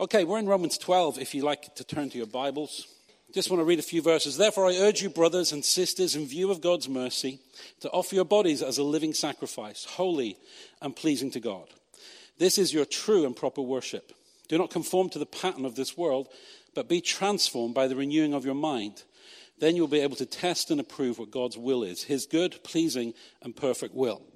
Okay, we're in Romans 12 if you like to turn to your Bibles. Just want to read a few verses. Therefore, I urge you, brothers and sisters, in view of God's mercy, to offer your bodies as a living sacrifice, holy and pleasing to God. This is your true and proper worship. Do not conform to the pattern of this world, but be transformed by the renewing of your mind. Then you'll be able to test and approve what God's will is, his good, pleasing, and perfect will.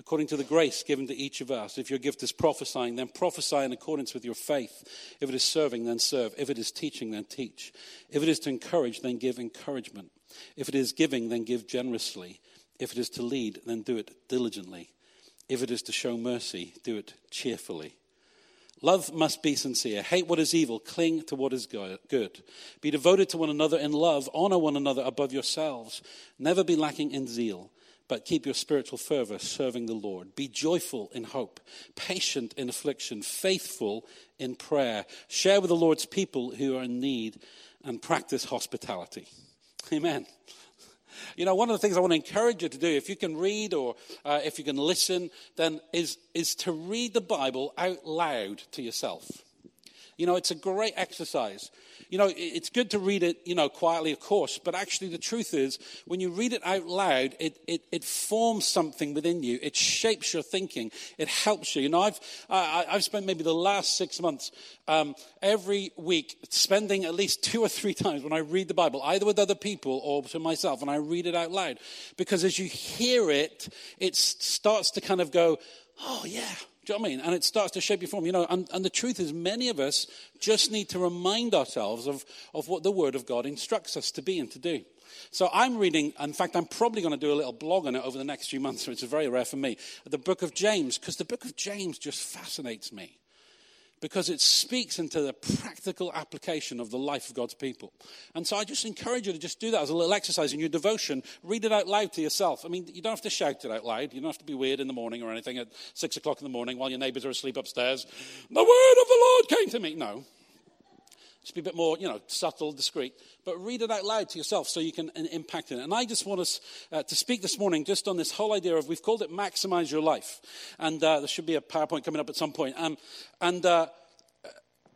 according to the grace given to each of us. If your gift is prophesying, then prophesy in accordance with your faith. If it is serving, then serve. If it is teaching, then teach. If it is to encourage, then give encouragement. If it is giving, then give generously. If it is to lead, then do it diligently. If it is to show mercy, do it cheerfully. Love must be sincere. Hate what is evil. Cling to what is good. Be devoted to one another in love. Honor one another above yourselves. Never be lacking in zeal but keep your spiritual fervor serving the Lord. Be joyful in hope, patient in affliction, faithful in prayer. Share with the Lord's people who are in need and practice hospitality. Amen. You know, one of the things I want to encourage you to do, if you can read or uh, if you can listen, then is, is to read the Bible out loud to yourself. You know, it's a great exercise. You know, it's good to read it, you know, quietly, of course, but actually the truth is, when you read it out loud, it, it, it forms something within you. It shapes your thinking. It helps you. You know, I've, I, I've spent maybe the last six months um, every week spending at least two or three times when I read the Bible, either with other people or to myself, and I read it out loud. Because as you hear it, it starts to kind of go, oh, yeah, you know what I mean? And it starts to shape your form. You know, and, and the truth is, many of us just need to remind ourselves of, of what the Word of God instructs us to be and to do. So I'm reading, in fact, I'm probably going to do a little blog on it over the next few months, which is very rare for me, the book of James, because the book of James just fascinates me because it speaks into the practical application of the life of God's people. And so I just encourage you to just do that as a little exercise in your devotion. Read it out loud to yourself. I mean, you don't have to shout it out loud. You don't have to be weird in the morning or anything at six o'clock in the morning while your neighbors are asleep upstairs. The word of the Lord came to me. No. Just be a bit more, you know, subtle, discreet. But read it out loud to yourself so you can impact it. And I just want us uh, to speak this morning just on this whole idea of, we've called it maximize your life. And uh, there should be a PowerPoint coming up at some point. Um, and uh,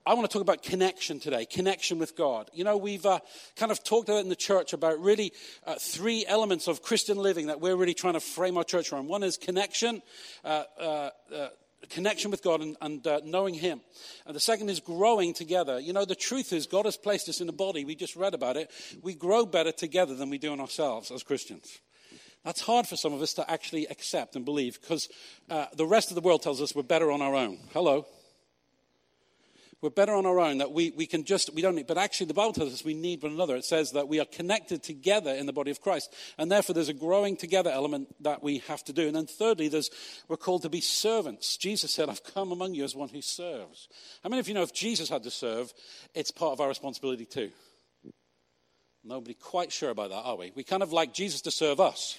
I want to talk about connection today, connection with God. You know, we've uh, kind of talked about in the church about really uh, three elements of Christian living that we're really trying to frame our church around. One is connection, uh, uh, uh connection with God and, and uh, knowing Him. And the second is growing together. You know, the truth is, God has placed us in a body. We just read about it. We grow better together than we do in ourselves as Christians. That's hard for some of us to actually accept and believe because the rest of the world tells us we're better on our own. Hello. We're better on our own, that we, we can just, we don't need, but actually the Bible tells us we need one another. It says that we are connected together in the body of Christ. And therefore there's a growing together element that we have to do. And then thirdly, there's, we're called to be servants. Jesus said, I've come among you as one who serves. I many of you know, if Jesus had to serve, it's part of our responsibility too. Nobody quite sure about that, are we? We kind of like Jesus to serve us.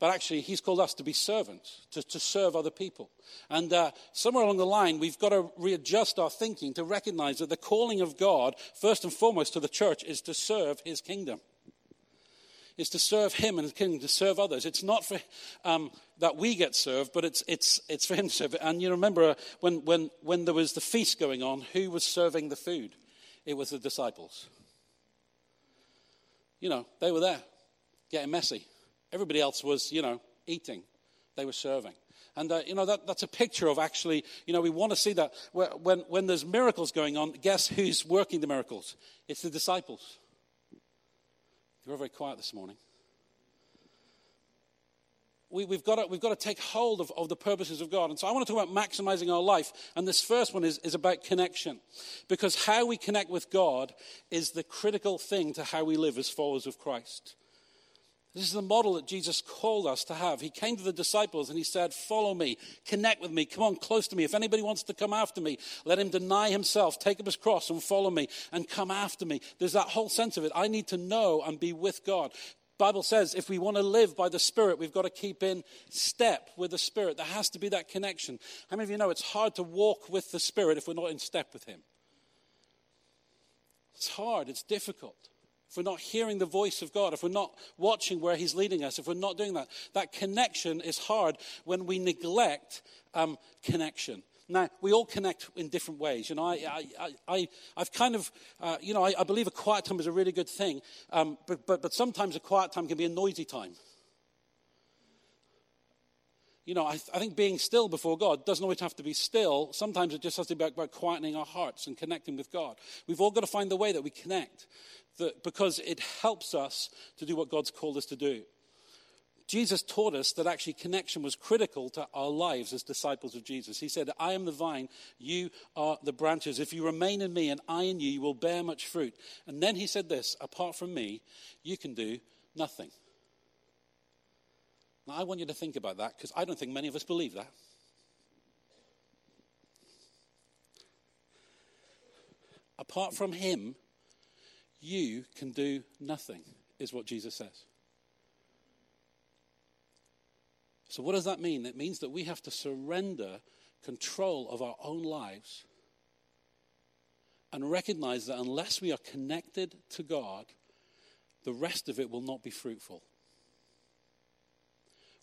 But actually, he's called us to be servants, to, to serve other people. And uh, somewhere along the line, we've got to readjust our thinking to recognize that the calling of God, first and foremost to the church, is to serve his kingdom. Is to serve him and his kingdom, to serve others. It's not for um, that we get served, but it's, it's, it's for him to serve. And you remember uh, when, when, when there was the feast going on, who was serving the food? It was the disciples. You know, they were there, getting messy Everybody else was, you know, eating. They were serving. And, uh, you know, that, that's a picture of actually, you know, we want to see that. When, when there's miracles going on, guess who's working the miracles? It's the disciples. You're all very quiet this morning. We, have got to, we've got to take hold of, of the purposes of God. And so I want to talk about maximizing our life. And this first one is, is about connection. Because how we connect with God is the critical thing to how we live as followers of Christ. This is the model that Jesus called us to have. He came to the disciples and he said, Follow me, connect with me, come on close to me. If anybody wants to come after me, let him deny himself, take up his cross and follow me and come after me. There's that whole sense of it. I need to know and be with God. Bible says if we want to live by the Spirit, we've got to keep in step with the Spirit. There has to be that connection. How many of you know it's hard to walk with the Spirit if we're not in step with Him? It's hard, it's difficult. If we're not hearing the voice of God, if we're not watching where He's leading us, if we're not doing that, that connection is hard when we neglect um, connection. Now, we all connect in different ways. You know, I, I, I, I've kind of, uh, you know, I, I, believe a quiet time is a really good thing, um, but, but, but sometimes a quiet time can be a noisy time. You know, I, I, think being still before God doesn't always have to be still. Sometimes it just has to be about, about quietening our hearts and connecting with God. We've all got to find the way that we connect that, because it helps us to do what God's called us to do. Jesus taught us that actually connection was critical to our lives as disciples of Jesus. He said, I am the vine, you are the branches. If you remain in me and I in you, you will bear much fruit. And then he said this apart from me, you can do nothing. Now, I want you to think about that because I don't think many of us believe that. Apart from him, you can do nothing, is what Jesus says. So, what does that mean? It means that we have to surrender control of our own lives and recognize that unless we are connected to God, the rest of it will not be fruitful.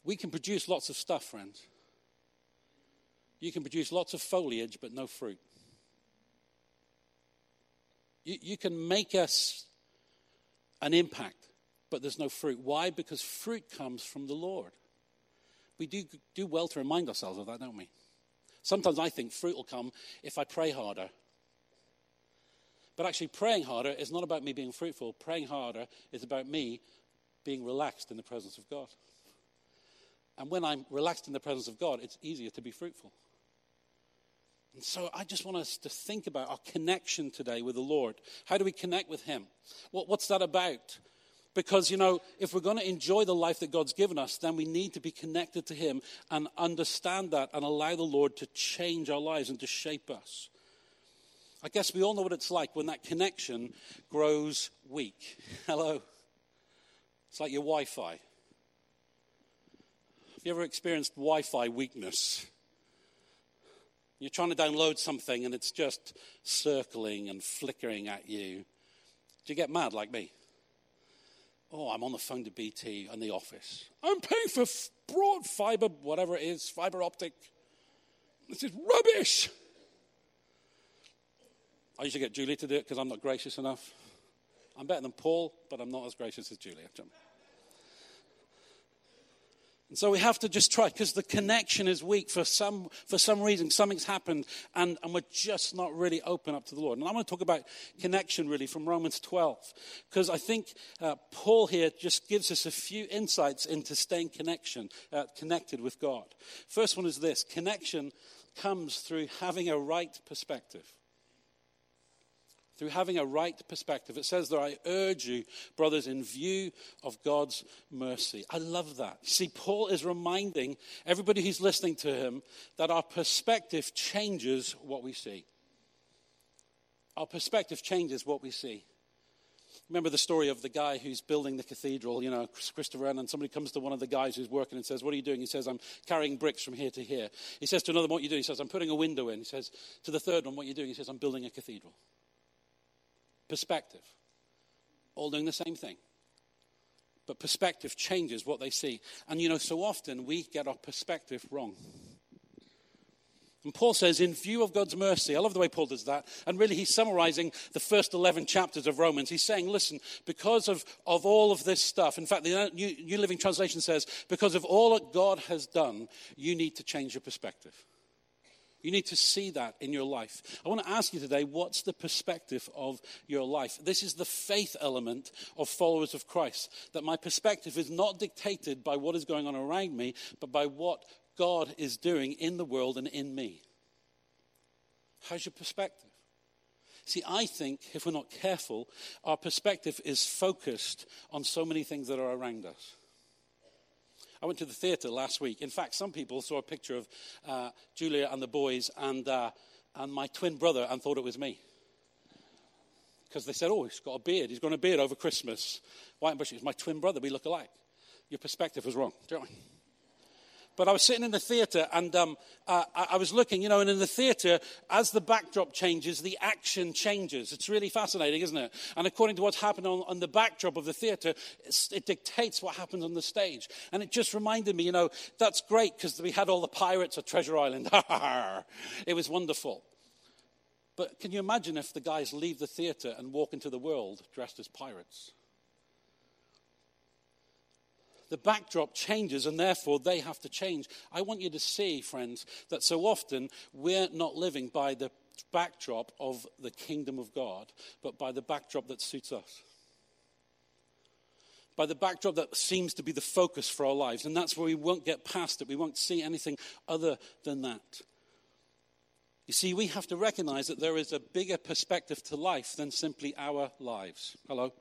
We can produce lots of stuff, friends. You can produce lots of foliage, but no fruit. You, you can make us an impact, but there's no fruit. Why? Because fruit comes from the Lord. We do, do well to remind ourselves of that, don't we? Sometimes I think fruit will come if I pray harder. But actually, praying harder is not about me being fruitful. Praying harder is about me being relaxed in the presence of God. And when I'm relaxed in the presence of God, it's easier to be fruitful. And so I just want us to think about our connection today with the Lord. How do we connect with Him? What, what's that about? Because, you know, if we're going to enjoy the life that God's given us, then we need to be connected to Him and understand that and allow the Lord to change our lives and to shape us. I guess we all know what it's like when that connection grows weak. Hello? It's like your Wi Fi. You ever experienced Wi Fi weakness? You're trying to download something and it's just circling and flickering at you. Do you get mad like me? Oh, I'm on the phone to BT in the office. I'm paying for broad fiber, whatever it is, fiber optic. This is rubbish. I usually get Julie to do it because I'm not gracious enough. I'm better than Paul, but I'm not as gracious as Julie. And so we have to just try because the connection is weak for some, for some reason. Something's happened and, and we're just not really open up to the Lord. And I want to talk about connection really from Romans 12 because I think uh, Paul here just gives us a few insights into staying connection, uh, connected with God. First one is this connection comes through having a right perspective through having a right perspective. It says that I urge you, brothers, in view of God's mercy. I love that. See, Paul is reminding everybody who's listening to him that our perspective changes what we see. Our perspective changes what we see. Remember the story of the guy who's building the cathedral, you know, Christopher, and somebody comes to one of the guys who's working and says, What are you doing? He says, I'm carrying bricks from here to here. He says to another, What are you doing? He says, I'm putting a window in. He says, To the third one, What are you doing? He says, I'm building a cathedral perspective. All doing the same thing. But perspective changes what they see. And you know, so often we get our perspective wrong. And Paul says, in view of God's mercy, I love the way Paul does that. And really, he's summarizing the first 11 chapters of Romans. He's saying, listen, because of, of all of this stuff, in fact, the uh, New, New Living Translation says, because of all that God has done, you need to change your perspective. You need to see that in your life. I want to ask you today what's the perspective of your life? This is the faith element of followers of Christ. That my perspective is not dictated by what is going on around me, but by what God is doing in the world and in me. How's your perspective? See, I think if we're not careful, our perspective is focused on so many things that are around us. I went to the theatre last week. In fact, some people saw a picture of uh, Julia and the boys and, uh, and my twin brother and thought it was me. because they said, oh, he's got a beard. He's got a beard over Christmas. White and bushy. He's my twin brother. We look alike. Your perspective was wrong. Do you know but I was sitting in the theater and um, uh, I was looking, you know, and in the theater, as the backdrop changes, the action changes. It's really fascinating, isn't it? And according to what's happened on, on the backdrop of the theater, it dictates what happens on the stage. And it just reminded me, you know, that's great because we had all the pirates at Treasure Island. it was wonderful. But can you imagine if the guys leave the theater and walk into the world dressed as pirates? The backdrop changes and therefore they have to change. I want you to see, friends, that so often we're not living by the backdrop of the kingdom of God, but by the backdrop that suits us. By the backdrop that seems to be the focus for our lives. And that's where we won't get past it. We won't see anything other than that. You see, we have to recognize that there is a bigger perspective to life than simply our lives. Hello?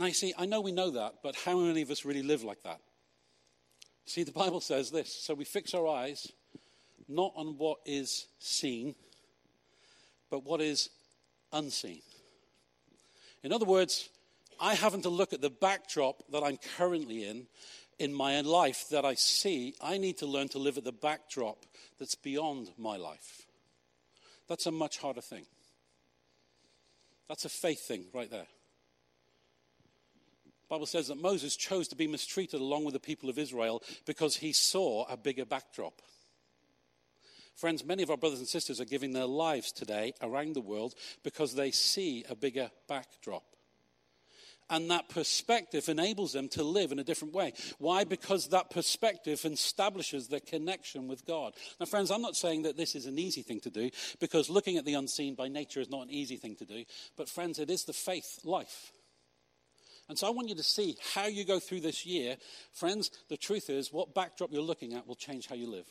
Now, you see, I know we know that, but how many of us really live like that? See, the Bible says this so we fix our eyes not on what is seen, but what is unseen. In other words, I haven't to look at the backdrop that I'm currently in, in my life that I see. I need to learn to live at the backdrop that's beyond my life. That's a much harder thing. That's a faith thing right there. Bible says that Moses chose to be mistreated along with the people of Israel because he saw a bigger backdrop. Friends, many of our brothers and sisters are giving their lives today around the world because they see a bigger backdrop. And that perspective enables them to live in a different way. Why? Because that perspective establishes their connection with God. Now, friends, I'm not saying that this is an easy thing to do because looking at the unseen by nature is not an easy thing to do. But, friends, it is the faith life. And so I want you to see how you go through this year. Friends, the truth is, what backdrop you're looking at will change how you live.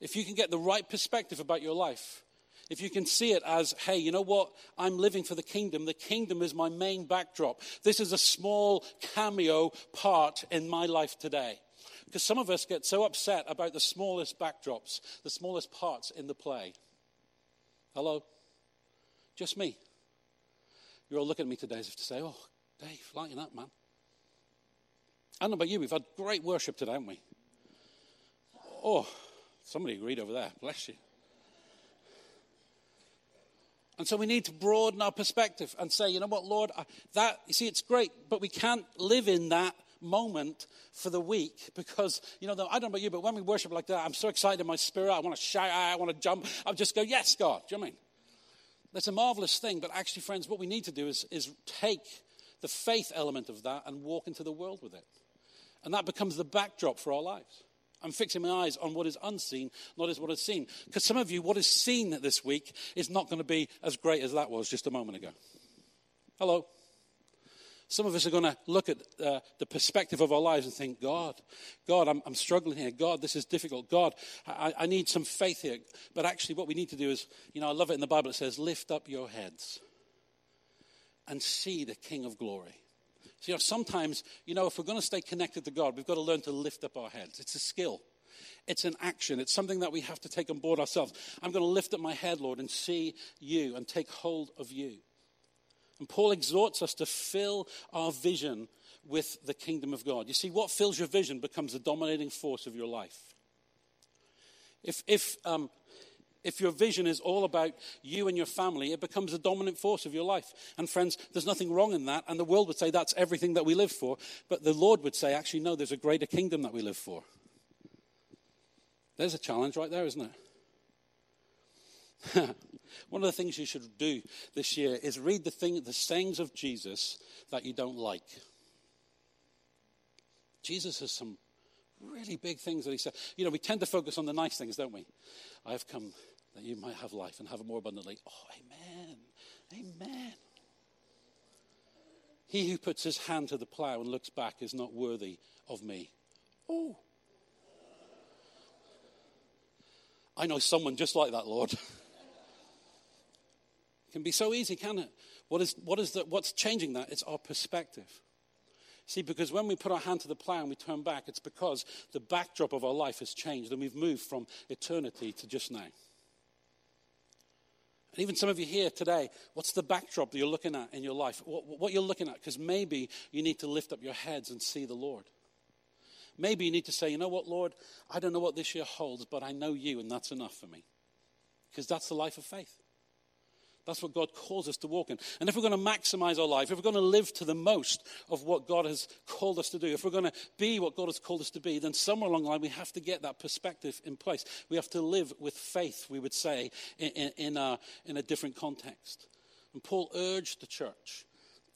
If you can get the right perspective about your life, if you can see it as, hey, you know what? I'm living for the kingdom. The kingdom is my main backdrop. This is a small cameo part in my life today. Because some of us get so upset about the smallest backdrops, the smallest parts in the play. Hello? Just me. You're all looking at me today as if to say, oh, Dave, lighten up, man. I don't know about you, we've had great worship today, haven't we? Oh, somebody agreed over there. Bless you. And so we need to broaden our perspective and say, you know what, Lord, that, you see, it's great, but we can't live in that moment for the week because, you know, I don't know about you, but when we worship like that, I'm so excited in my spirit. I want to shout, I want to jump. I just go, yes, God. Do you know I mean? That's a marvelous thing, but actually, friends, what we need to do is, is take the faith element of that and walk into the world with it. And that becomes the backdrop for our lives. I'm fixing my eyes on what is unseen, not as what is seen. Because some of you, what is seen this week is not going to be as great as that was just a moment ago. Hello. Some of us are going to look at uh, the perspective of our lives and think, God, God, I'm, I'm struggling here. God, this is difficult. God, I, I, need some faith here. But actually, what we need to do is, you know, I love it in the Bible. It says, lift up your heads and see the King of glory. So, you know, sometimes, you know, if we're going to stay connected to God, we've got to learn to lift up our heads. It's a skill. It's an action. It's something that we have to take on board ourselves. I'm going to lift up my head, Lord, and see you and take hold of you. And Paul exhorts us to fill our vision with the kingdom of God. You see, what fills your vision becomes the dominating force of your life. If, if, um, if your vision is all about you and your family, it becomes the dominant force of your life. And friends, there's nothing wrong in that. And the world would say that's everything that we live for. But the Lord would say, actually, no, there's a greater kingdom that we live for. There's a challenge right there, isn't it? One of the things you should do this year is read the, thing, the sayings of Jesus that you don't like. Jesus has some really big things that he said. You know, we tend to focus on the nice things, don't we? I have come that you might have life and have it more abundantly. Oh, amen. Amen. He who puts his hand to the plow and looks back is not worthy of me. Oh. I know someone just like that, Lord. can be so easy, can it? What is, what is the, what's changing that? It's our perspective. See, because when we put our hand to the plow and we turn back, it's because the backdrop of our life has changed and we've moved from eternity to just now. And even some of you here today, what's the backdrop that you're looking at in your life? What, what you're looking at? Because maybe you need to lift up your heads and see the Lord. Maybe you need to say, you know what, Lord, I don't know what this year holds, but I know you, and that's enough for me. Because that's the life of faith. That's what God calls us to walk in. And if we're going to maximize our life, if we're going to live to the most of what God has called us to do, if we're going to be what God has called us to be, then somewhere along the line we have to get that perspective in place. We have to live with faith, we would say, in, in, in, a, in a, different context. And Paul urged the church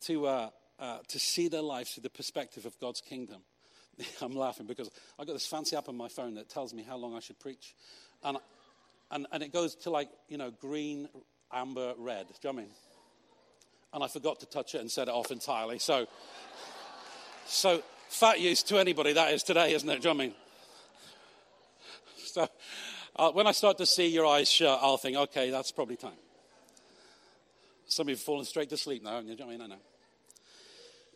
to, uh, uh, to see their lives through the perspective of God's kingdom. I'm laughing because I've got this fancy app on my phone that tells me how long I should preach. And, and, and it goes to like, you know, green, amber, red. Do you know I mean? And I forgot to touch it and set it off entirely. So, so fat use to anybody that is today, isn't it? Do you know I mean? So uh, when I start to see your eyes shut, I'll think, okay, that's probably time. Some of you have fallen straight to sleep now? Do you know I mean? I know.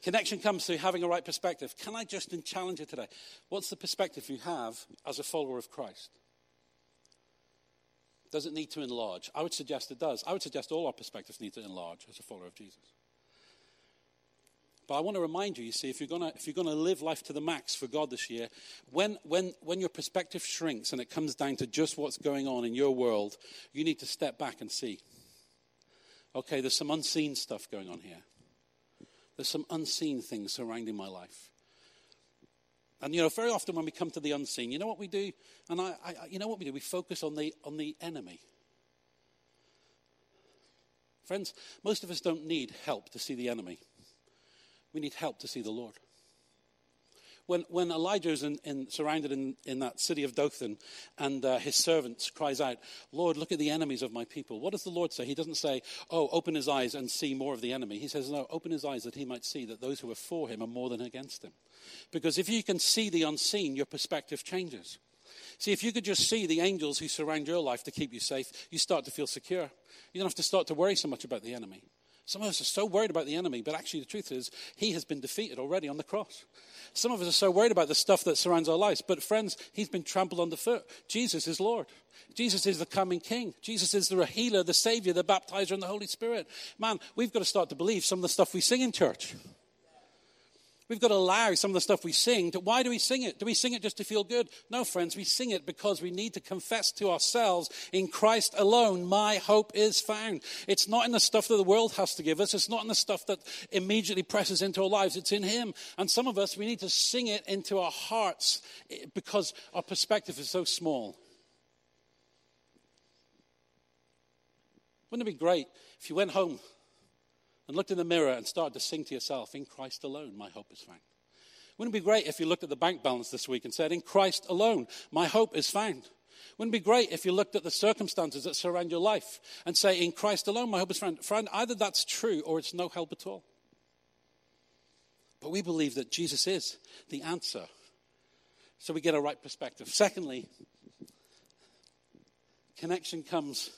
Connection comes through having a right perspective. Can I just challenge you today? What's the perspective you have as a follower of Christ? Does it need to enlarge? I would suggest it does. I would suggest all our perspectives need to enlarge as a follower of Jesus. But I want to remind you, you see, if you're to live life to the max for God this year, when, when, when your perspective shrinks and it comes down to just what's going on in your world, you need to step back and see. Okay, there's some unseen stuff going on here. There's some unseen things surrounding my life. And, you know, very often when we come to the unseen, you know what we do? And I, I, you know what we do? We focus on the, on the enemy. Friends, most of us don't need help to see the enemy. We need help to see the Lord. When, when Elijah is in, in, surrounded in, in that city of Dothan and uh, his servants cries out, Lord, look at the enemies of my people. What does the Lord say? He doesn't say, oh, open his eyes and see more of the enemy. He says, no, open his eyes that he might see that those who are for him are more than against him. Because if you can see the unseen, your perspective changes. See, if you could just see the angels who surround your life to keep you safe, you start to feel secure. You don't have to start to worry so much about the enemy. Some of us are so worried about the enemy, but actually, the truth is, he has been defeated already on the cross. Some of us are so worried about the stuff that surrounds our lives, but friends, he's been trampled underfoot. Jesus is Lord. Jesus is the coming King. Jesus is the healer, the Savior, the baptizer, and the Holy Spirit. Man, we've got to start to believe some of the stuff we sing in church. We've got to allow some of the stuff we sing. To, why do we sing it? Do we sing it just to feel good? No, friends, we sing it because we need to confess to ourselves in Christ alone, my hope is found. It's not in the stuff that the world has to give us. It's not in the stuff that immediately presses into our lives. It's in Him. And some of us, we need to sing it into our hearts eh, because our perspective is so small. Wouldn't it be great if you went home and looked in the mirror and started to sing to yourself, In Christ alone, my hope is found. Wouldn't it be great if you looked at the bank balance this week and said, In Christ alone, my hope is found? Wouldn't it be great if you looked at the circumstances that surround your life and say, In Christ alone, my hope is found? Friend, either that's true or it's no help at all. But we believe that Jesus is the answer. So we get a right perspective. Secondly, connection comes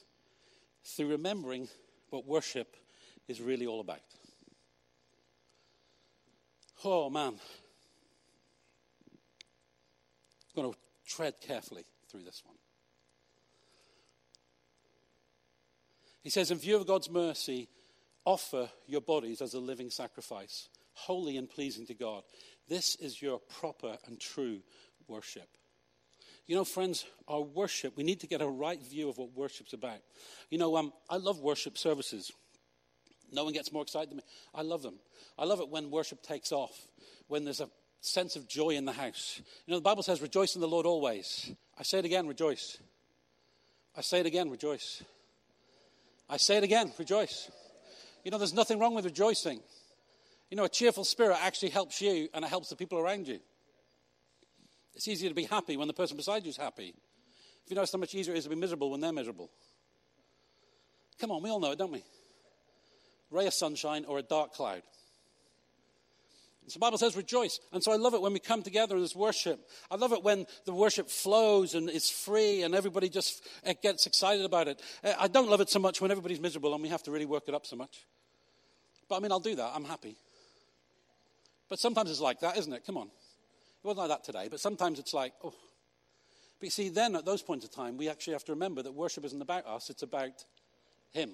through remembering what worship is really all about. Oh, man. I'm going to tread carefully through this one. He says, In view of God's mercy, offer your bodies as a living sacrifice, holy and pleasing to God. This is your proper and true worship. You know, friends, our worship, we need to get a right view of what worship's about. You know, um, I love worship services. No one gets more excited than me. I love them. I love it when worship takes off, when there's a sense of joy in the house. You know, the Bible says, rejoice in the Lord always. I say it again, rejoice. I say it again, rejoice. I say it again, rejoice. You know, there's nothing wrong with rejoicing. You know, a cheerful spirit actually helps you and it helps the people around you. It's easier to be happy when the person beside you is happy. If you notice how much easier it is to be miserable when they're miserable. Come on, we all know it, don't we? Ray of sunshine or a dark cloud. So the Bible says rejoice. And so I love it when we come together as worship. I love it when the worship flows and it's free and everybody just gets excited about it. Uh, I don't love it so much when everybody's miserable and we have to really work it up so much. But I mean, I'll do that. I'm happy. But sometimes it's like that, isn't it? Come on. It wasn't like that today, but sometimes it's like, oh. But you see, then at those points of time, we actually have to remember that worship isn't about us, it's about Him.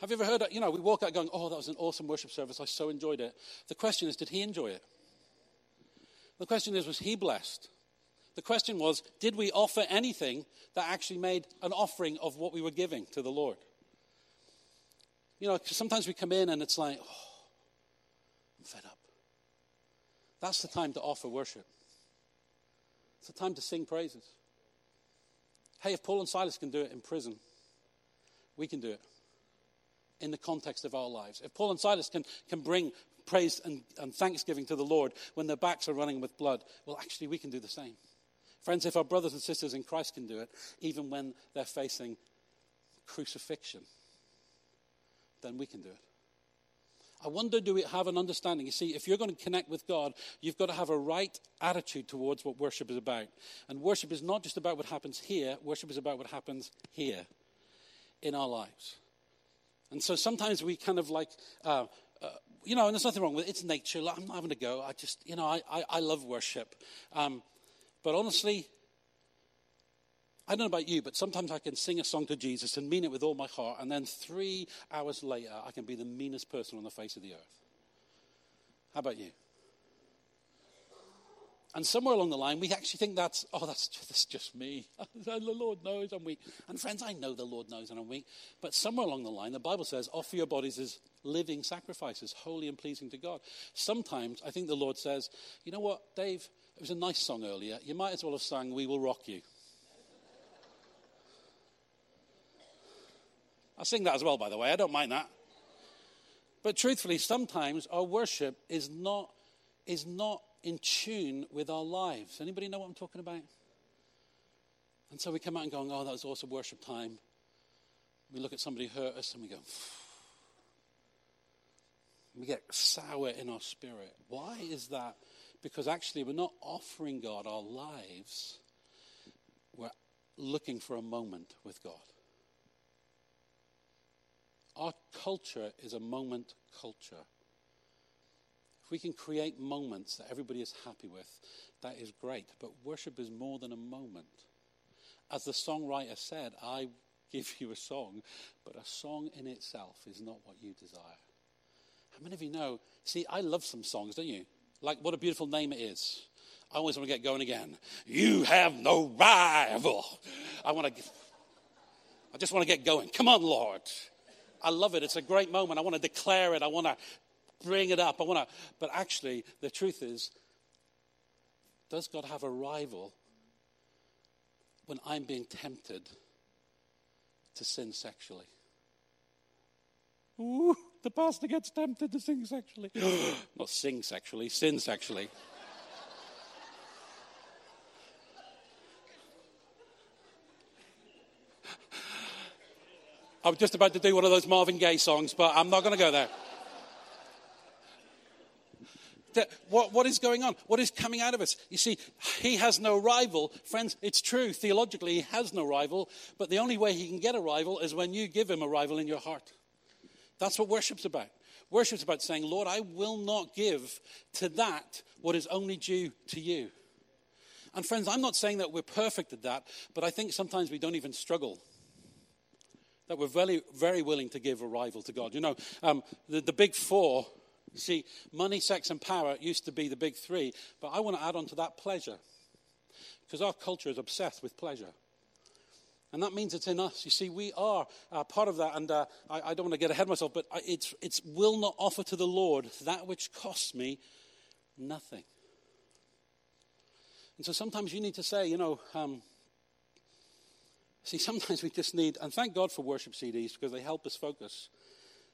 Have you ever heard that? You know, we walk out going, oh, that was an awesome worship service. I so enjoyed it. The question is, did He enjoy it? The question is, was He blessed? The question was, did we offer anything that actually made an offering of what we were giving to the Lord? You know, sometimes we come in and it's like, oh, I'm fed up. That's the time to offer worship. It's the time to sing praises. Hey, if Paul and Silas can do it in prison, we can do it in the context of our lives. If Paul and Silas can, can bring praise and, and thanksgiving to the Lord when their backs are running with blood, well, actually, we can do the same. Friends, if our brothers and sisters in Christ can do it, even when they're facing crucifixion, then we can do it. I wonder, do we have an understanding? You see, if you're going to connect with God, you've got to have a right attitude towards what worship is about. And worship is not just about what happens here, worship is about what happens here in our lives. And so sometimes we kind of like, uh, uh, you know, and there's nothing wrong with it. It's nature. I'm not having to go. I just, you know, I, I, I love worship. Um, but honestly, I don't know about you, but sometimes I can sing a song to Jesus and mean it with all my heart, and then three hours later, I can be the meanest person on the face of the earth. How about you? And somewhere along the line, we actually think that's, oh, that's just, that's just me. the Lord knows I'm weak. And friends, I know the Lord knows I'm weak. But somewhere along the line, the Bible says, offer your bodies as living sacrifices, holy and pleasing to God. Sometimes I think the Lord says, you know what, Dave, it was a nice song earlier. You might as well have sung, We Will Rock You. I sing that as well, by the way. I don't mind that. But truthfully, sometimes our worship is not, is not in tune with our lives. Anybody know what I'm talking about? And so we come out and go, oh, that was awesome worship time. We look at somebody hurt us and we go, we get sour in our spirit. Why is that? Because actually, we're not offering God our lives, we're looking for a moment with God. Our culture is a moment culture. If we can create moments that everybody is happy with, that is great. But worship is more than a moment. As the songwriter said, I give you a song, but a song in itself is not what you desire. How many of you know? See, I love some songs, don't you? Like, what a beautiful name it is. I always want to get going again. You have no rival. I want to. I just want to get going. Come on, Lord. I love it. It's a great moment. I want to declare it. I want to bring it up. I want to. But actually, the truth is, does God have a rival when I'm being tempted to sin sexually? Ooh, the pastor gets tempted to sing sexually. Not sing sexually, sin sexually. I was just about to do one of those Marvin Gaye songs, but I'm not going to go there. What, what is going on? What is coming out of us? You see, he has no rival. Friends, it's true. Theologically, he has no rival. But the only way he can get a rival is when you give him a rival in your heart. That's what worship's about. Worship's about saying, Lord, I will not give to that what is only due to you. And friends, I'm not saying that we're perfect at that, but I think sometimes we don't even struggle that we're very, very willing to give a rival to God. You know, um, the, the big four, see, money, sex, and power used to be the big three, but I want to add on to that pleasure. Because our culture is obsessed with pleasure. And that means it's in us. You see, we are uh, part of that. And uh, I, I, don't want to get ahead of myself, but it's, it's will not offer to the Lord that which costs me nothing. And so sometimes you need to say, you know, um, See, sometimes we just need, and thank God for worship CDs because they help us focus.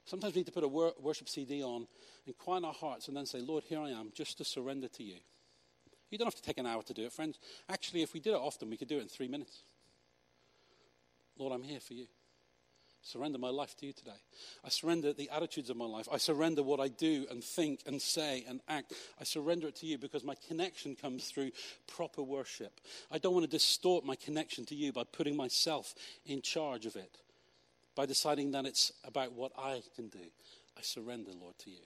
Sometimes we need to put a wor- worship CD on and quiet our hearts and then say, Lord, here I am, just to surrender to you. You don't have to take an hour to do it, friends. Actually, if we did it often, we could do it in three minutes. Lord, I'm here for you surrender my life to you today. I surrender the attitudes of my life. I surrender what I do and think and say and act. I surrender it to you because my connection comes through proper worship. I don't want to distort my connection to you by putting myself in charge of it, by deciding that it's about what I can do. I surrender, Lord, to you.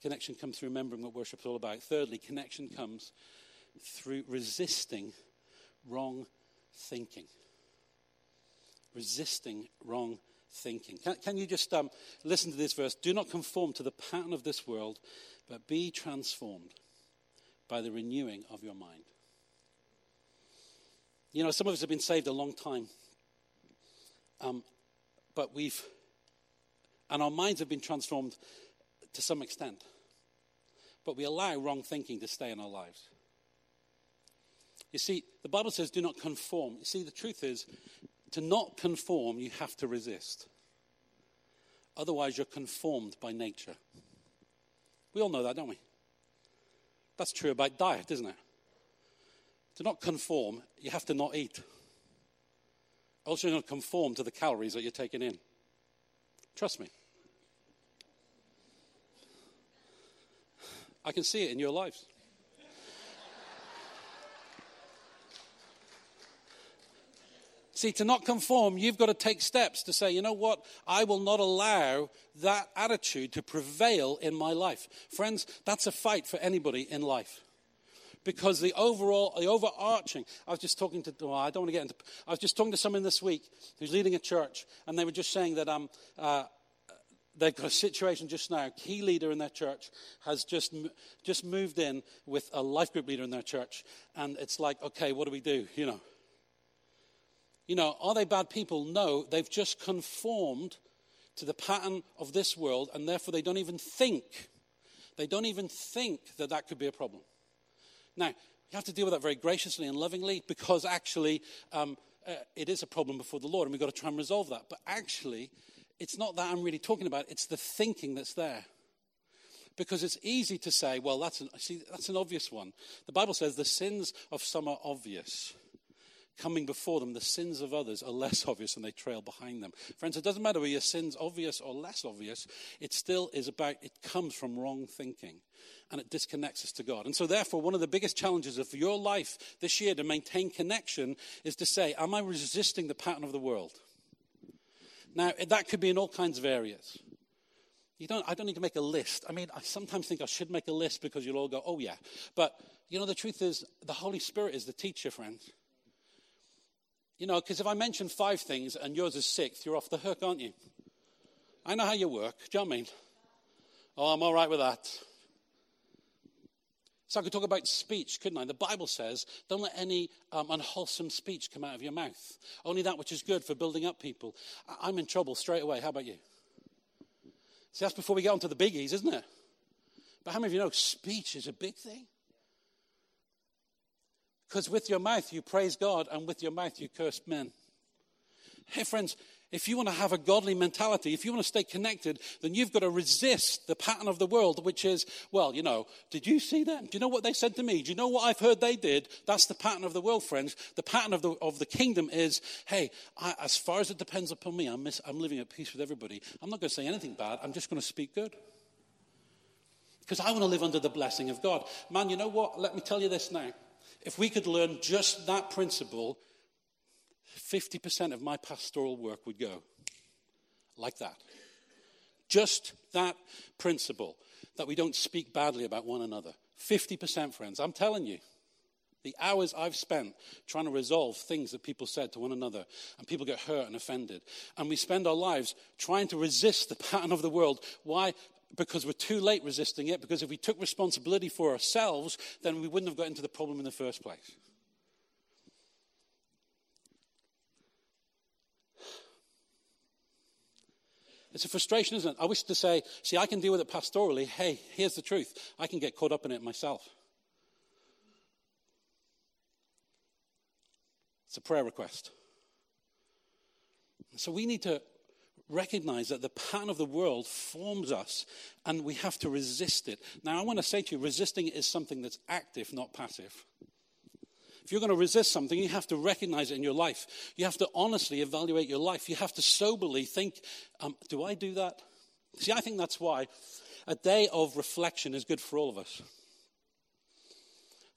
Connection comes through remembering what worship is all about. Thirdly, connection comes through resisting wrong thinking resisting wrong thinking. Can, can you just um, listen to this verse? Do not conform to the pattern of this world, but be transformed by the renewing of your mind. You know, some of us have been saved a long time, um, but we've, and our minds have been transformed to some extent, but we allow wrong thinking to stay in our lives. You see, the Bible says, do not conform. You see, the truth is, to not conform, you have to resist. Otherwise, you're conformed by nature. We all know that, don't we? That's true about diet, isn't it? To not conform, you have to not eat. Also, not conform to the calories that you're taking in. Trust me. I can see it in your lives. See, to not conform, you've got to take steps to say, you know what? I will not allow that attitude to prevail in my life. Friends, that's a fight for anybody in life. Because the overall, the overarching, I was just talking to, well, I don't want to get into, I was just talking to someone this week who's leading a church, and they were just saying that um, uh, they've got a situation just now. A Key leader in their church has just just moved in with a life group leader in their church, and it's like, okay, what do we do? You know, you know, are they bad people? No, they've just conformed to the pattern of this world, and therefore they don't even think. They don't even think that that could be a problem. Now, you have to deal with that very graciously and lovingly because actually um, uh, it is a problem before the Lord, and we've got to try and resolve that. But actually, it's not that I'm really talking about, it's the thinking that's there. Because it's easy to say, well, that's an, see, that's an obvious one. The Bible says the sins of some are obvious coming before them, the sins of others are less obvious and they trail behind them. Friends, it doesn't matter whether your sin's obvious or less obvious, it still is about, it comes from wrong thinking and it disconnects us to God. And so, therefore, one of the biggest challenges of your life this year to maintain connection is to say, Am I resisting the pattern of the world? Now, that could be in all kinds of areas. You don't, I don't need to make a list. I mean, I sometimes think I should make a list because you'll all go, oh, yeah. But, you know, the truth is, the Holy Spirit is the teacher, friends. You know, because if I mention five things and yours is sixth, you're off the hook, aren't you? I know how you work. Do you know I mean? Oh, I'm all right with that. So I could talk about speech, couldn't I? The Bible says, don't let any um, unwholesome speech come out of your mouth. Only that which is good for building up people. I- I'm in trouble straight away. How about you? See, that's before we get on to the biggies, isn't it? But how many of you know speech is a big thing? Because with your mouth you praise God, and with your mouth you curse men. Hey, friends, if you want to have a godly mentality, if you want to stay connected, then you've got to resist the pattern of the world, which is, well, you know, did you see them? Do you know what they said to me? Do you know what I've heard they did? That's the pattern of the world, friends. The pattern of the, of the kingdom is, hey, I, as far as it depends upon me, I'm, I'm living at peace with everybody. I'm not going to say anything bad. I'm just going to speak good. Because I want to live under the blessing of God. Man, you know what? Let me tell you this now. If we could learn just that principle, 50% of my pastoral work would go like that. Just that principle that we don't speak badly about one another. 50%, friends. I'm telling you. The hours I've spent trying to resolve things that people said to one another, and people get hurt and offended. And we spend our lives trying to resist the pattern of the world. Why? Because we're too late resisting it, because if we took responsibility for ourselves, then we wouldn't have got into the problem in the first place. It's a frustration, isn't it? I wish to say, see, I can deal with it pastorally. Hey, here's the truth. I can get caught up in it myself. It's a prayer request. So we need to recognize that the pattern of the world forms us and we have to resist it. Now, I want to say to you, resisting is something that's active, not passive. If you're going to resist something, you have to recognize it in your life. You have to honestly evaluate your life. You have to soberly think, um, do I do that? See, I think that's why a day of reflection is good for all of us.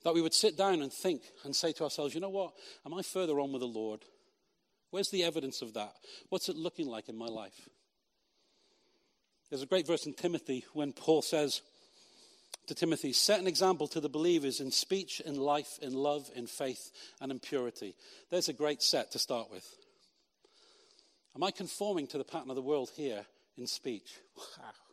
That we would sit down and think and say to ourselves, you know what? Am I further on with the Lord? Where's the evidence of that? What's it looking like in my life? There's a great verse in Timothy when Paul says to Timothy, Set an example to the believers in speech, in life, in love, in faith, and in purity. There's a great set to start with. Am I conforming to the pattern of the world here in speech? Wow.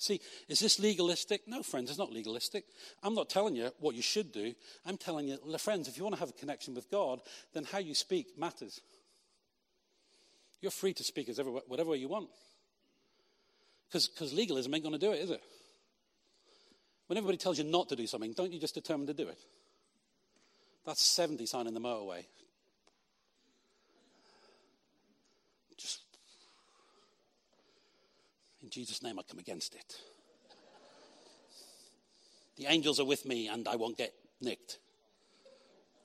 See, is this legalistic? No, friends, it's not legalistic. I'm not telling you what you should do. I'm telling you, friends, if you want to have a connection with God, then how you speak matters. You're free to speak as ever, whatever you want. Because legalism ain't going to do it, is it? When everybody tells you not to do something, don't you just determine to do it? That's 70 sign in the motorway. Just in Jesus' name, I come against it. The angels are with me and I won't get nicked.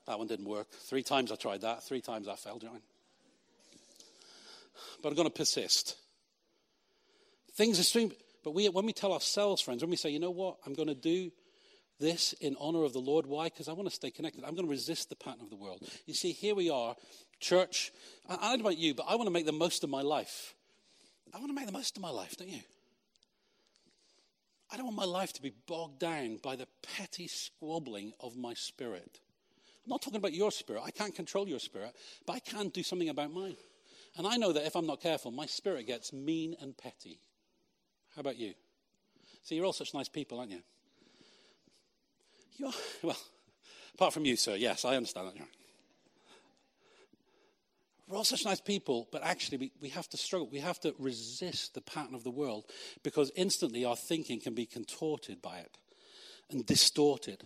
That one didn't work. Three times I tried that. Three times I failed, John. But I'm going to persist. Things are stream. But we, when we tell ourselves, friends, when we say, you know what, I'm going to do this in honor of the Lord. Why? Because I want to stay connected. I'm going to resist the pattern of the world. You see, here we are, church. I, I don't know about you, but I want to make the most of my life. I want to make the most of my life, don't you? I don't want my life to be bogged down by the petty squabbling of my spirit. I'm not talking about your spirit. I can't control your spirit, but I can do something about mine. And I know that if I'm not careful, my spirit gets mean and petty. How about you? See, you're all such nice people, aren't you? You're, well, apart from you, sir, yes, I understand that. We're all such nice people, but actually we, we have to struggle. We have to resist the pattern of the world because instantly our thinking can be contorted by it and distorted.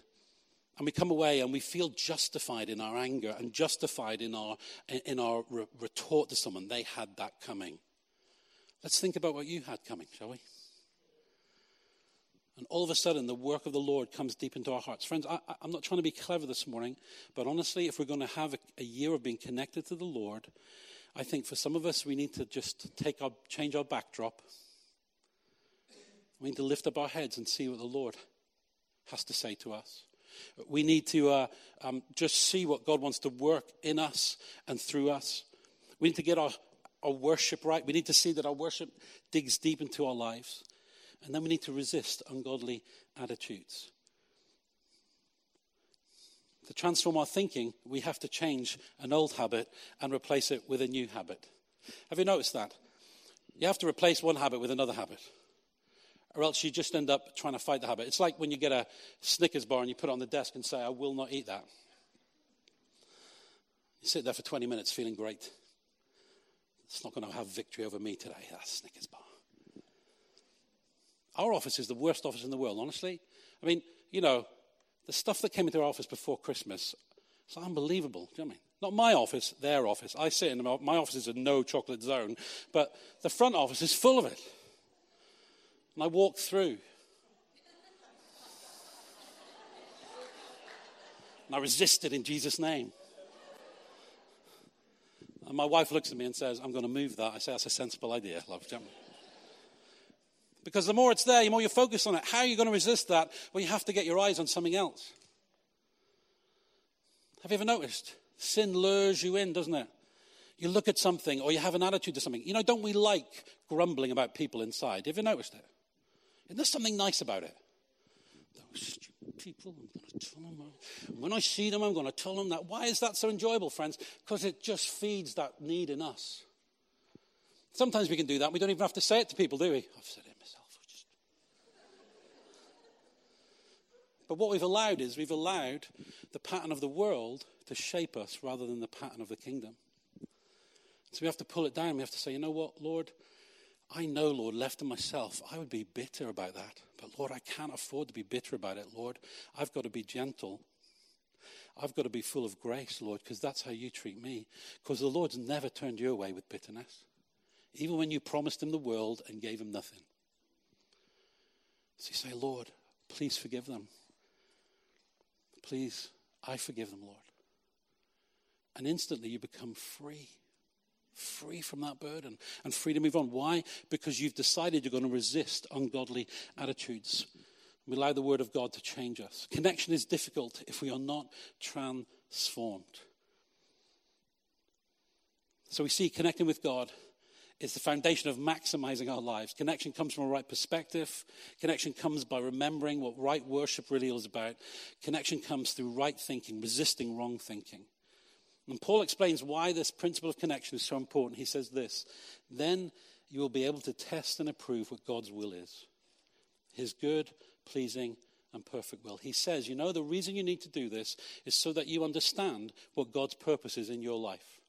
And we come away and we feel justified in our anger and justified in our, in our retort to someone. They had that coming. Let's think about what you had coming, shall we? And all of a sudden, the work of the Lord comes deep into our hearts. Friends, I, am not trying to be clever this morning, but honestly, if we're going to have a, a, year of being connected to the Lord, I think for some of us, we need to just take our, change our backdrop. We need to lift up our heads and see what the Lord has to say to us. We need to uh, um, just see what God wants to work in us and through us. We need to get our, our worship right. We need to see that our worship digs deep into our lives. And then we need to resist ungodly attitudes. To transform our thinking, we have to change an old habit and replace it with a new habit. Have you noticed that? You have to replace one habit with another habit, or else you just end up trying to fight the habit. It's like when you get a Snickers bar and you put it on the desk and say, I will not eat that. You sit there for 20 minutes feeling great. It's not going to have victory over me today, that Snickers bar. Our office is the worst office in the world, honestly. I mean, you know, the stuff that came into our office before Christmas, it's unbelievable. Do you know what I mean? Not my office, their office. I sit in my office is a no chocolate zone, but the front office is full of it. And I walk through. And I resist it in Jesus' name. And my wife looks at me and says, I'm going to move that. I say, that's a sensible idea, love. Because the more it's there, the more you focus on it. How are you going to resist that? Well, you have to get your eyes on something else. Have you ever noticed? Sin lures you in, doesn't it? You look at something or you have an attitude to something. You know, don't we like grumbling about people inside? Have you noticed it? Isn't there something nice about it? Those stupid people, I'm going to tell them. When I see them, I'm going to tell them that. Why is that so enjoyable, friends? Because it just feeds that need in us. Sometimes we can do that. We don't even have to say it to people, do we? I've said it myself. Just... But what we've allowed is we've allowed the pattern of the world to shape us rather than the pattern of the kingdom. So we have to pull it down. We have to say, you know what, Lord? I know, Lord, left to myself, I would be bitter about that. But Lord, I can't afford to be bitter about it, Lord. I've got to be gentle. I've got to be full of grace, Lord, because that's how you treat me. Because the Lord's never turned you away with bitterness even when you promised him the world and gave him nothing. So you say, Lord, please forgive them. Please, I forgive them, Lord. And instantly you become free. Free from that burden and free to move on. Why? Because you've decided you're going to resist ungodly attitudes. We allow the Word of God to change us. Connection is difficult if we are not transformed. So we see connecting with God is the foundation of maximizing our lives. Connection comes from a right perspective. Connection comes by remembering what right worship really is about. Connection comes through right thinking, resisting wrong thinking. And Paul explains why this principle of connection is so important. He says this Then you will be able to test and approve what God's will is his good, pleasing, and perfect will. He says, You know, the reason you need to do this is so that you understand what God's purpose is in your life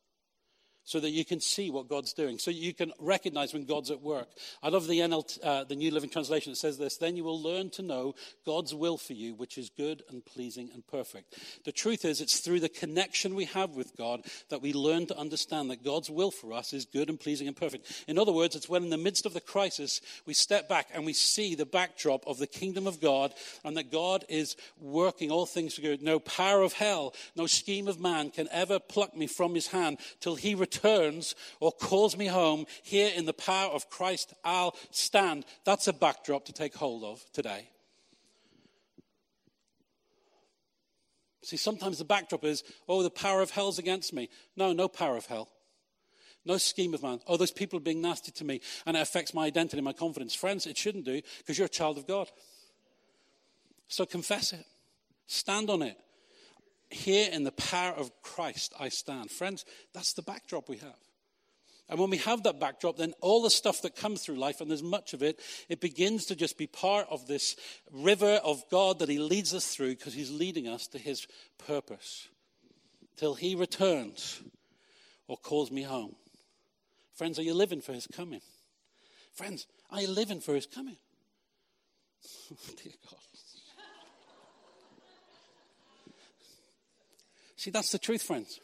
so that you can see what God's doing, so you can recognize when God's at work. I love the, NLT, uh, the New Living Translation that says this Then you will learn to know God's will for you, which is good and pleasing and perfect. The truth is, it's through the connection we have with God that we learn to understand that God's will for us is good and pleasing and perfect. In other words, it's when in the midst of the crisis, we step back and we see the backdrop of the kingdom of God and that God is working all things for good. No power of hell, no scheme of man can ever pluck me from his hand till he returns returns or calls me home, here in the power of Christ, I'll stand. That's a backdrop to take hold of today. See, sometimes the backdrop is, oh, the power of hell's against me. No, no power of hell. No scheme of man. Oh, those people are being nasty to me and it affects my identity, my confidence. Friends, it shouldn't do because you're a child of God. So confess it. Stand on it. Here in the power of Christ I stand. Friends, that's the backdrop we have. And when we have that backdrop, then all the stuff that comes through life, and there's much of it, it begins to just be part of this river of God that He leads us through because He's leading us to His purpose till He returns or calls me home. Friends, are you living for His coming? Friends, are you living for His coming? Oh, dear God. See, that's the truth, friends.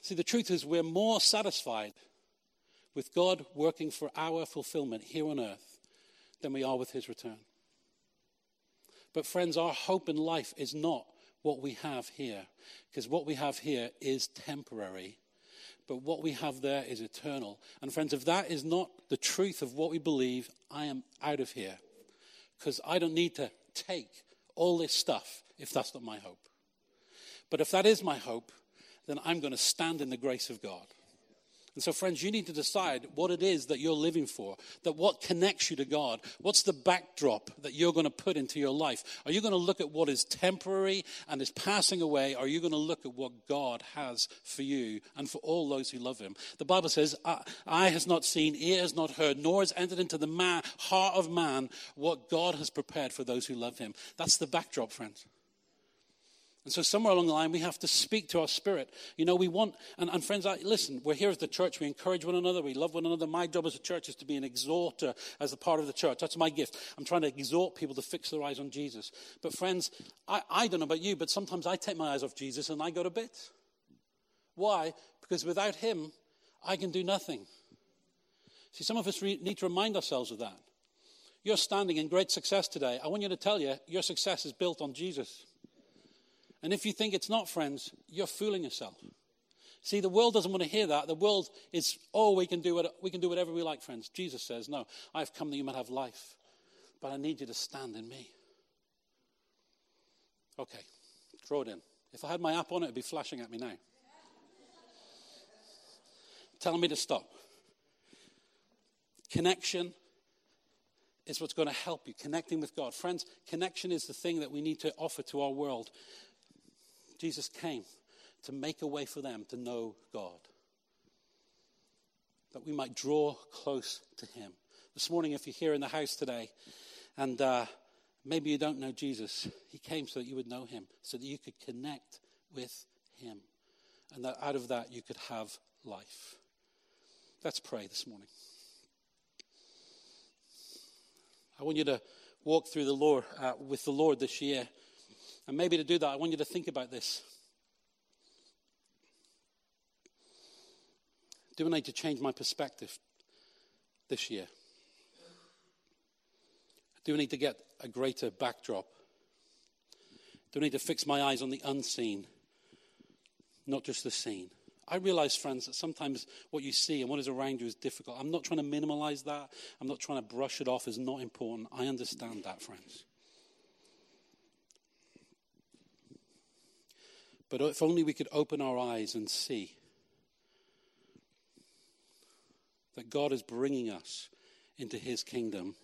See, the truth is we're more satisfied with God working for our fulfillment here on earth than we are with his return. But, friends, our hope in life is not what we have here, because what we have here is temporary, but what we have there is eternal. And, friends, if that is not the truth of what we believe, I am out of here, because I don't need to take all this stuff if that's not my hope. But if that is my hope, then I'm going to stand in the grace of God. And so, friends, you need to decide what it is that you're living for, that what connects you to God. What's the backdrop that you're going to put into your life? Are you going to look at what is temporary and is passing away? Or are you going to look at what God has for you and for all those who love Him? The Bible says, Eye has not seen, ear has not heard, nor has entered into the man, heart of man what God has prepared for those who love Him. That's the backdrop, friends. And so, somewhere along the line, we have to speak to our spirit. You know, we want, and, and friends, I, listen, we're here as the church. We encourage one another. We love one another. My job as a church is to be an exhorter as a part of the church. That's my gift. I'm trying to exhort people to fix their eyes on Jesus. But, friends, I, I don't know about you, but sometimes I take my eyes off Jesus and I go to bits. Why? Because without Him, I can do nothing. See, some of us re- need to remind ourselves of that. You're standing in great success today. I want you to tell you, your success is built on Jesus. And if you think it's not, friends, you're fooling yourself. See, the world doesn't want to hear that. The world is, oh, we can do, what, we can do whatever we like, friends. Jesus says, no, I've come that you might have life, but I need you to stand in me. Okay, throw it in. If I had my app on it, it'd be flashing at me now. Telling me to stop. Connection is what's going to help you, connecting with God. Friends, connection is the thing that we need to offer to our world. Jesus came to make a way for them to know God, that we might draw close to Him. This morning, if you're here in the house today and uh, maybe you don't know Jesus, He came so that you would know Him, so that you could connect with Him, and that out of that you could have life. Let's pray this morning. I want you to walk through the Lord uh, with the Lord this year. And maybe to do that, I want you to think about this. Do I need to change my perspective this year? Do I need to get a greater backdrop? Do I need to fix my eyes on the unseen, not just the seen? I realize, friends, that sometimes what you see and what is around you is difficult. I'm not trying to minimize that. I'm not trying to brush it off as not important. I understand that, friends. But if only we could open our eyes and see that God is bringing us into his kingdom.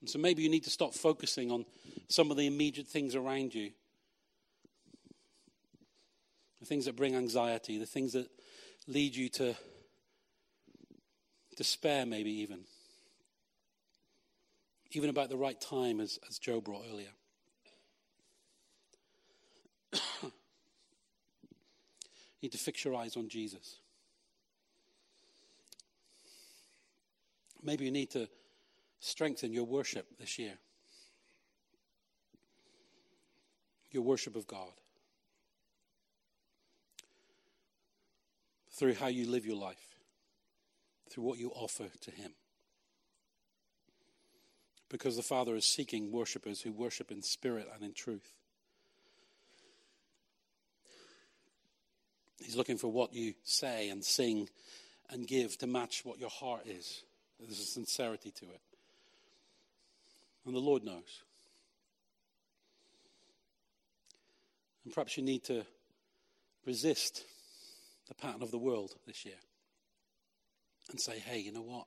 And so maybe you need to stop focusing on some of the immediate things around you the things that bring anxiety, the things that lead you to despair, maybe even. Even about the right time, as, as Joe brought earlier. You need to fix your eyes on Jesus. Maybe you need to strengthen your worship this year. Your worship of God. Through how you live your life, through what you offer to Him. Because the Father is seeking worshippers who worship in spirit and in truth. He's looking for what you say and sing and give to match what your heart is. There's a sincerity to it. And the Lord knows. And perhaps you need to resist the pattern of the world this year and say, hey, you know what?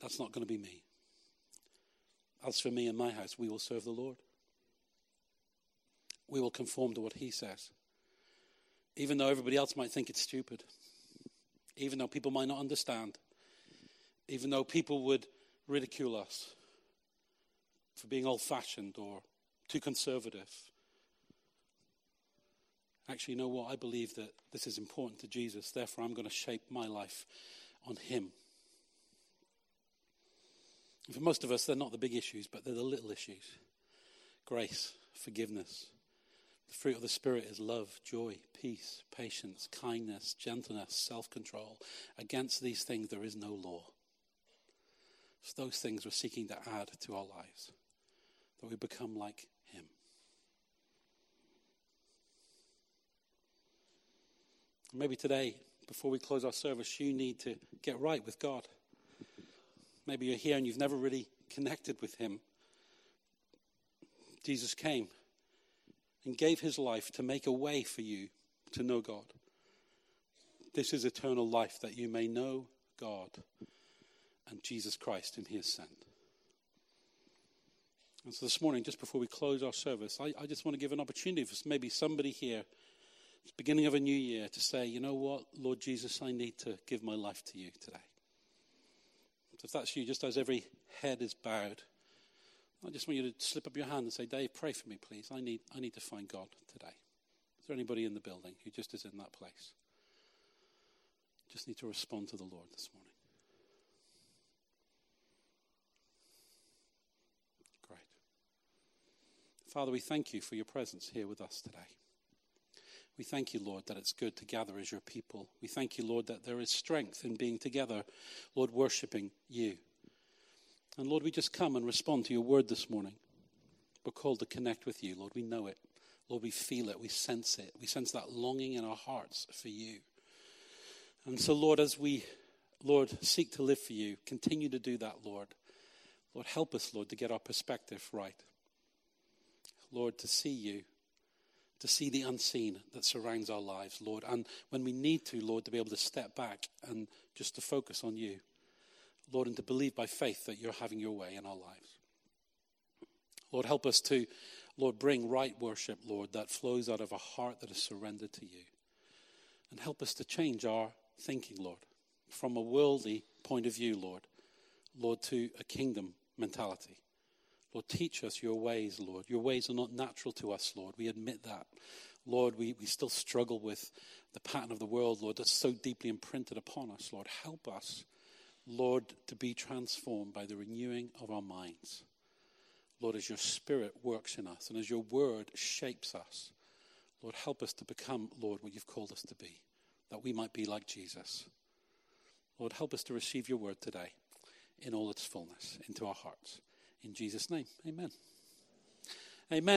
That's not going to be me. As for me and my house, we will serve the Lord. We will conform to what He says. Even though everybody else might think it's stupid, even though people might not understand, even though people would ridicule us for being old fashioned or too conservative. Actually, you know what? I believe that this is important to Jesus, therefore, I'm going to shape my life on Him. And for most of us, they're not the big issues, but they're the little issues grace, forgiveness. The fruit of the Spirit is love, joy, peace, patience, kindness, gentleness, self control. Against these things, there is no law. It's those things we're seeking to add to our lives, that we become like Him. Maybe today, before we close our service, you need to get right with God. Maybe you're here and you've never really connected with Him. Jesus came and gave His life to make a way for you to know God. This is eternal life, that you may know God and Jesus Christ he has sent. And so this morning, just before we close our service, I, I just want to give an opportunity for maybe somebody here, it's beginning of a new year, to say, you know what, Lord Jesus, I need to give my life to you today. So if that's you, just as every head is bowed, I just want you to slip up your hand and say, Dave, pray for me, please. I need, I need to find God today. Is there anybody in the building who just is in that place? Just need to respond to the Lord this morning. Great. Father, we thank you for your presence here with us today. We thank you, Lord, that it's good to gather as your people. We thank you, Lord, that there is strength in being together, Lord, worshipping you. And Lord, we just come and respond to your word this morning. We're called to connect with you, Lord. We know it. Lord, we feel it. We sense it. We sense that longing in our hearts for you. And so, Lord, as we, Lord, seek to live for you, continue to do that, Lord. Lord, help us, Lord, to get our perspective right. Lord, to see you, to see the unseen that surrounds our lives, Lord. And when we need to, Lord, to be able to step back and just to focus on you, Lord, and to believe by faith that you're having your way in our lives. Lord, help us to, Lord, bring right worship, Lord, that flows out of a heart that is surrendered to you. And help us to change our thinking, Lord, from a worldly point of view, Lord, Lord, to a kingdom mentality. Lord, teach us your ways, Lord. Your ways are not natural to us, Lord. We admit that. Lord, we, we still struggle with the pattern of the world, Lord, that's so deeply imprinted upon us, Lord. Help us, Lord, to be transformed by the renewing of our minds. Lord, as your spirit works in us and as your word shapes us, Lord, help us to become, Lord, what you've called us to be, that we might be like Jesus. Lord, help us to receive your word today in all its fullness into our hearts. In Jesus' name, amen. Amen.